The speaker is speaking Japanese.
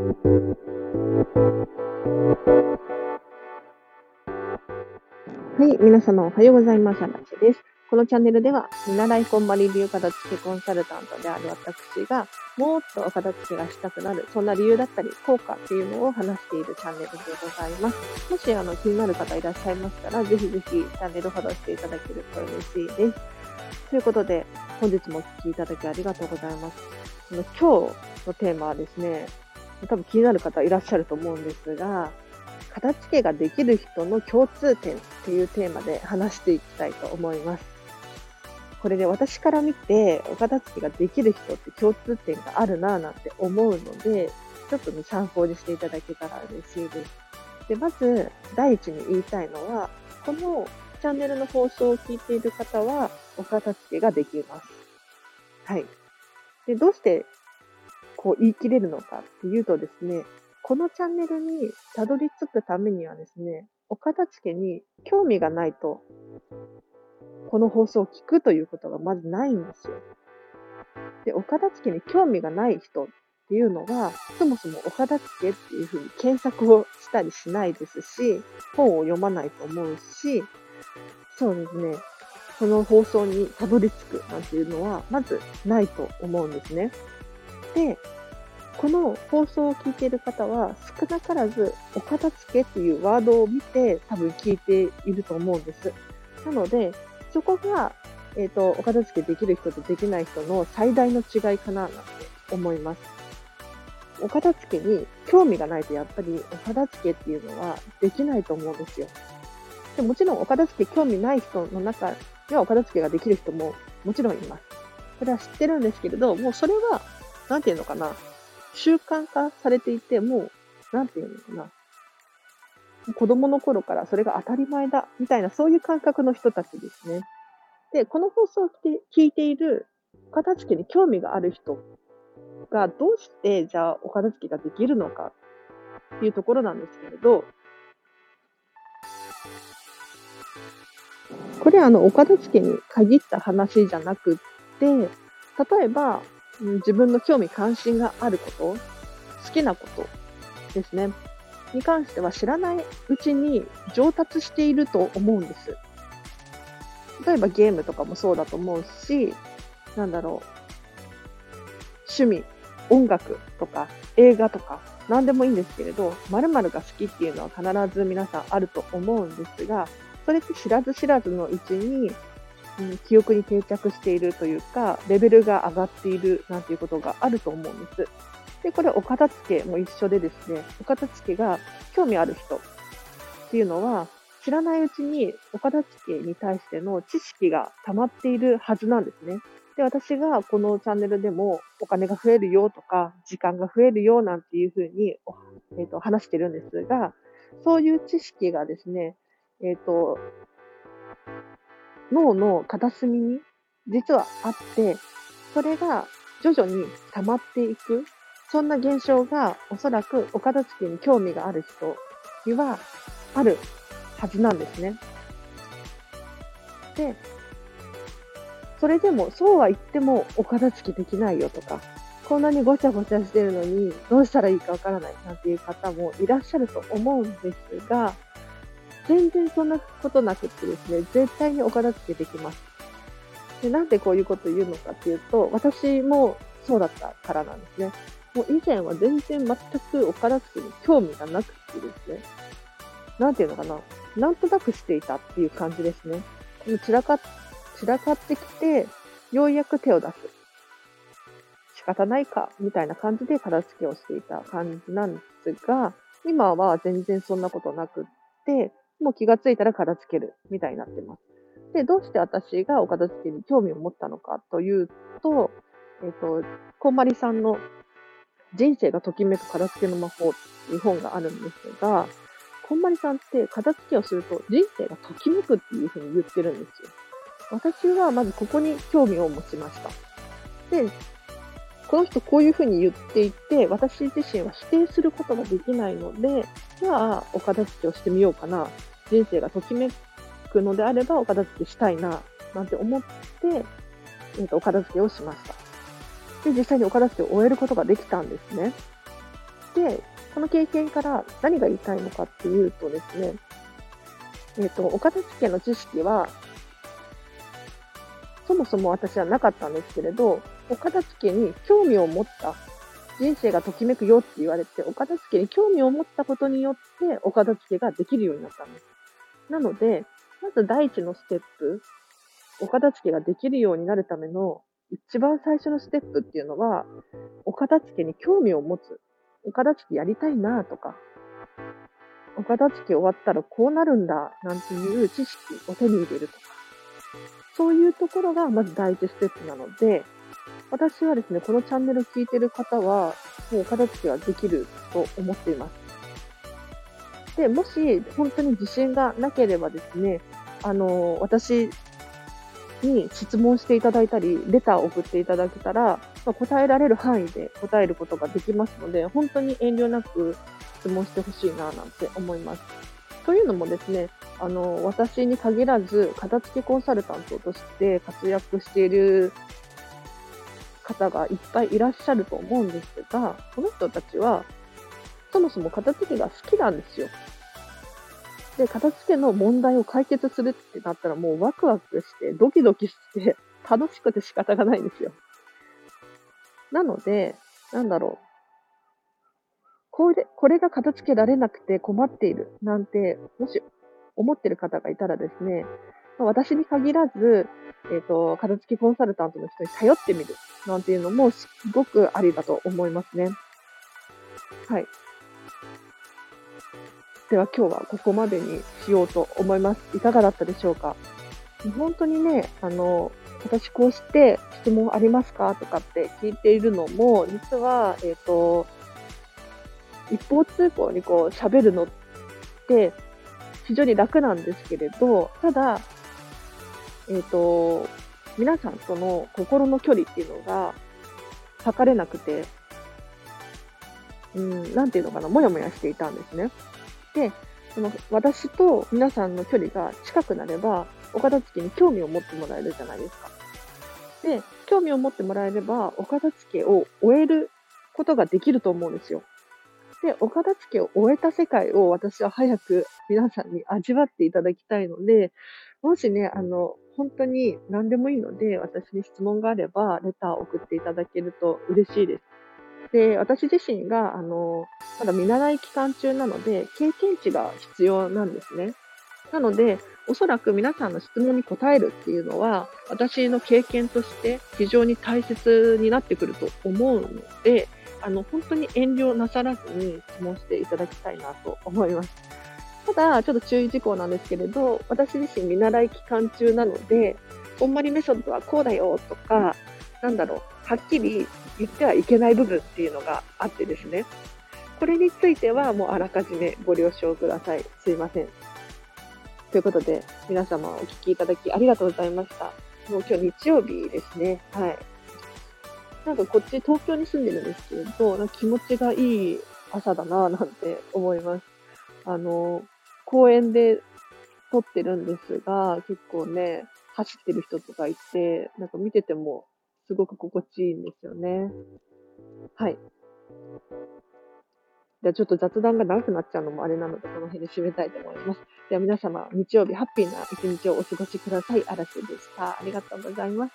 はい、皆様おはようございます。あらちです。このチャンネルでは、見習いこんまり流片付けコンサルタントである私が、もっとお片付けがしたくなる、そんな理由だったり、効果っていうのを話しているチャンネルでございます。もしあの気になる方いらっしゃいましたら、ぜひぜひチャンネルフォローしていただけると嬉しいです。ということで、本日もお聴きいただきありがとうございます。今日のテーマはですね、多分気になる方いらっしゃると思うんですが、片付けができる人の共通点っていうテーマで話していきたいと思います。これね、私から見て、お片付けができる人って共通点があるなぁなんて思うので、ちょっとね、参考にしていただけたら嬉しいです。で、まず、第一に言いたいのは、このチャンネルの放送を聞いている方は、お片付けができます。はい。で、どうしてこう言い切れるのかっていうとですね、このチャンネルにたどり着くためにはですね、お片付けに興味がないと、この放送を聞くということがまずないんですよ。で、お片付けに興味がない人っていうのは、そもそもお片付けっていうふうに検索をしたりしないですし、本を読まないと思うし、そうですね、この放送にたどり着くなんていうのは、まずないと思うんですね。で、この放送を聞いている方は、少なからず、お片付けっていうワードを見て、多分聞いていると思うんです。なので、そこが、えっ、ー、と、お片付けできる人とできない人の最大の違いかな、なんて思います。お片付けに興味がないと、やっぱりお片付けっていうのはできないと思うんですよ。でもちろん、お片付け興味ない人の中には、お片付けができる人ももちろんいます。それは知ってるんですけれど、もうそれは、なんていうのかな、習慣化されていて、もう、なんていうのかな。子供の頃からそれが当たり前だ、みたいな、そういう感覚の人たちですね。で、この放送を聞いている、お片付けに興味がある人が、どうして、じゃあ、お片付けができるのかっていうところなんですけれど、これあの、お片付けに限った話じゃなくて、例えば、自分の興味関心があること、好きなことですね。に関しては知らないうちに上達していると思うんです。例えばゲームとかもそうだと思うし、なんだろう、趣味、音楽とか映画とか何でもいいんですけれど、〇〇が好きっていうのは必ず皆さんあると思うんですが、それって知らず知らずのうちにうん、記憶に定着しているというか、レベルが上がっているなんていうことがあると思うんです。で、これお片付けも一緒でですね、お片付けが興味ある人っていうのは、知らないうちにお片付けに対しての知識が溜まっているはずなんですね。で、私がこのチャンネルでもお金が増えるよとか、時間が増えるよなんていうふうに、えーと、話してるんですが、そういう知識がですね、えっ、ー、と、脳の片隅に実はあって、それが徐々に溜まっていく、そんな現象がおそらくお片付けに興味がある人にはあるはずなんですね。で、それでもそうは言ってもお片付けできないよとか、こんなにごちゃごちゃしてるのにどうしたらいいかわからないなんていう方もいらっしゃると思うんですが、全然そんなことなくってですね、絶対にお片付けできます。でなんでこういうこと言うのかっていうと、私もそうだったからなんですね。もう以前は全然全くお片付けに興味がなくてですね、なんていうのかな、なんとなくしていたっていう感じですね。散らか散らかってきて、ようやく手を出す。仕方ないか、みたいな感じで片付けをしていた感じなんですが、今は全然そんなことなくって、もう気がついたら片付けるみたいになってます。で、どうして私がお片付けに興味を持ったのかというと、えっ、ー、と、こんまりさんの人生がときめく片付けの魔法っていう本があるんですが、こんまりさんって片付けをすると人生がときめくっていうふうに言ってるんですよ。私はまずここに興味を持ちました。で、この人こういうふうに言っていて、私自身は否定することができないので、じゃあお片付けをしてみようかな。人生がときめくのであればお片付けしたいな、なんて思って、えー、とお片付けをしました。で、実際にお片付けを終えることができたんですね。で、この経験から何が言いたいのかっていうとですね、えっ、ー、と、お片付けの知識は、そもそも私はなかったんですけれど、お片付けに興味を持った、人生がときめくよって言われて、お片付けに興味を持ったことによって、お片付けができるようになったんです。なので、まず第一のステップ、お片付けができるようになるための一番最初のステップっていうのは、お片付けに興味を持つ。お片付けやりたいなとか、お片付け終わったらこうなるんだなんていう知識を手に入れるとか、そういうところがまず第一ステップなので、私はですね、このチャンネルを聞いてる方は、もうお片付けはできると思っています。で、もし本当に自信がなければですね、あの、私に質問していただいたり、レターを送っていただけたら、まあ、答えられる範囲で答えることができますので、本当に遠慮なく質問してほしいななんて思います。というのもですね、あの、私に限らず、片付けコンサルタントとして活躍している方がいっぱいいらっしゃると思うんですが、この人たちは、そもそも片付けが好きなんですよ。で、片付けの問題を解決するってなったらもうワクワクして、ドキドキして楽しくて仕方がないんですよ。なので、なんだろう。これ、これが片付けられなくて困っているなんて、もし思ってる方がいたらですね、私に限らず、えっ、ー、と、片付けコンサルタントの人に頼ってみるなんていうのもすごくありだと思いますね。はい。では今日はここまでにしようと思います。いかがだったでしょうか？本当にね、あの、私こうして質問ありますかとかって聞いているのも、実は、えっ、ー、と、一方通行にこう喋るのって非常に楽なんですけれど、ただ、えっ、ー、と、皆さんとの心の距離っていうのが測れなくて、うん、なていうのかな、もやもやしていたんですね。で、その私と皆さんの距離が近くなれば、お片付けに興味を持ってもらえるじゃないですか。で、興味を持ってもらえれば、お片付けを終えることができると思うんですよ。で、お片付けを終えた世界を私は早く皆さんに味わっていただきたいので、もしね、あの、本当に何でもいいので、私に質問があれば、レターを送っていただけると嬉しいです。で、私自身が、あの、まだ見習い期間中なので、経験値が必要なんですね。なので、おそらく皆さんの質問に答えるっていうのは、私の経験として非常に大切になってくると思うので、あの、本当に遠慮なさらずに質問していただきたいなと思います。ただ、ちょっと注意事項なんですけれど、私自身見習い期間中なので、こんまりメソッドはこうだよとか、なんだろう、はっきり言ってはいけない部分っていうのがあってですね。これについてはもうあらかじめご了承ください。すいません。ということで、皆様お聞きいただきありがとうございました。もう今日日曜日ですね。はい。なんかこっち東京に住んでるんですけど、なんか気持ちがいい朝だなぁなんて思います。あの、公園で撮ってるんですが、結構ね、走ってる人とかいて、なんか見ててもすごく心地いいんですよね。はい。じゃあちょっと雑談が長くなっちゃうのもあれなので、この辺で締めたいと思います。では皆様、日曜日ハッピーな一日をお過ごしください。嵐でした。ありがとうございます。